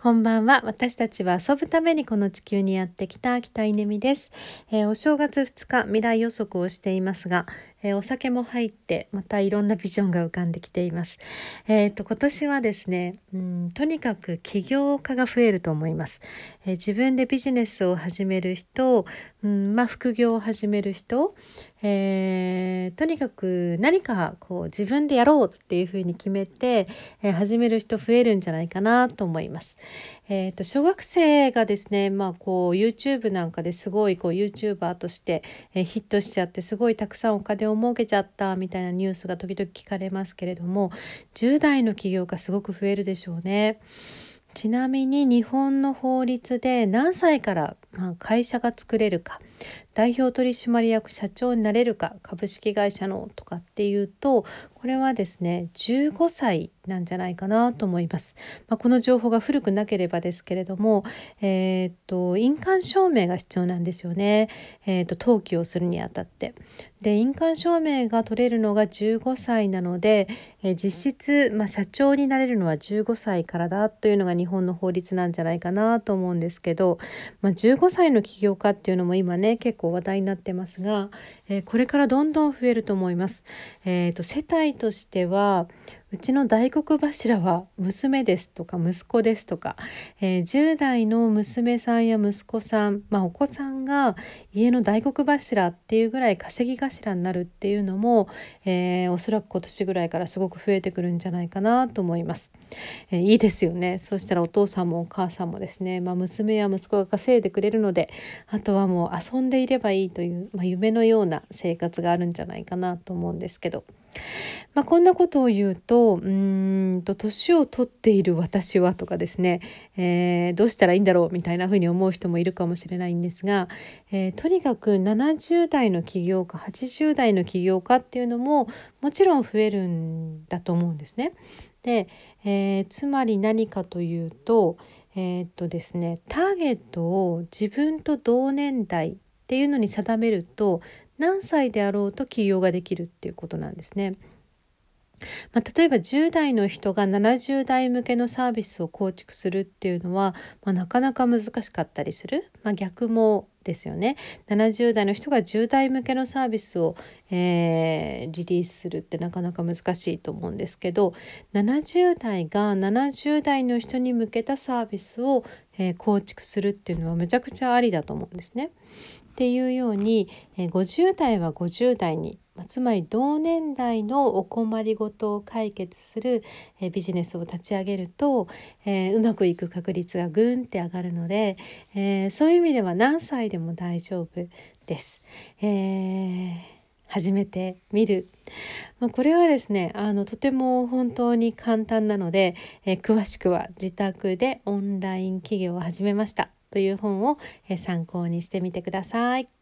こんばんは。私たちは遊ぶためにこの地球にやってきた北稲美です、えー、お正月2日未来予測をしていますが、えー、お酒も入ってまたいろんなビジョンが浮かんできています。えーと、今年はですね、うん、とにかく起業家が増えると思います。えー、自分でビジネスを始める人、うん、まあ副業を始める人、えー、とにかく何かこう自分でやろうっていうふうに決めて、え始める人増えるんじゃないかなと思います。えーと、小学生がですね、まあ、こう YouTube なんかですごいこう YouTuber として、えヒットしちゃってすごいたくさんお金を儲けちゃったみたいなニュースが時々聞かれますけれども10代の起業家すごく増えるでしょうね。ちなみに日本の法律で何歳から会社が作れるか代表取締役社長になれるか株式会社のとかっていうとこれはですね15歳なんじゃないかなと思います。まあ、この情報が古くなければですけれども、えー、っと印鑑証明が必要なんですよね。えー、っと登記をするにあたって。で印鑑証明が取れるのが15歳なので、えー、実質、まあ、社長になれるのは15歳からだというのが日本の法律なんじゃないかなと思うんですけど、まあ、15 5歳の起業家っていうのも今ね結構話題になってますが、えー、これからどんどん増えると思います。えーと、世帯としてはうちの大黒柱は娘ですとか息子ですとか、えー、10代の娘さんや息子さん、まあ、お子さんが家の大黒柱っていうぐらい稼ぎ頭になるっていうのも、えー、おそらく今年ぐらいからすごく増えてくるんじゃないかなと思います。えー、いいですよねそしたらお父さんもお母さんもですね、まあ、娘や息子が稼いでくれるのであとはもう遊んでいればいいという、まあ、夢のような生活があるんじゃないかなと思うんですけど。まあ、こんなことを言うとうんと年を取っている私はとかですね、えー、どうしたらいいんだろうみたいなふうに思う人もいるかもしれないんですが、えー、とにかく70代の起業家80代の起業家っていうのももちろん増えるんだと思うんですね。で、えー、つまり何かというとえ、っとですねターゲットを自分と同年代っていうのに定めると何歳であろうと起業ができるっていうことなんですね。まあ、例えば10代の人が70代向けのサービスを構築するっていうのは、まあ、なかなか難しかったりする、まあ、逆もですよね70代の人が10代向けのサービスを、えー、リリースするってなかなか難しいと思うんですけど70代が70代の人に向けたサービスを、えー、構築するっていうのはむちゃくちゃありだと思うんですね。っていうように、50代は50代につまり同年代のお困りごとを解決する、ビジネスを立ち上げると、えー、うまくいく確率がぐんって上がるので、えー、そういう意味では何歳でも大丈夫です。えー、始めてみる、まあ、これはですねあのとても本当に簡単なので、え詳しくは自宅でオンライン企業を始めましたという本を、え参考にしてみてください。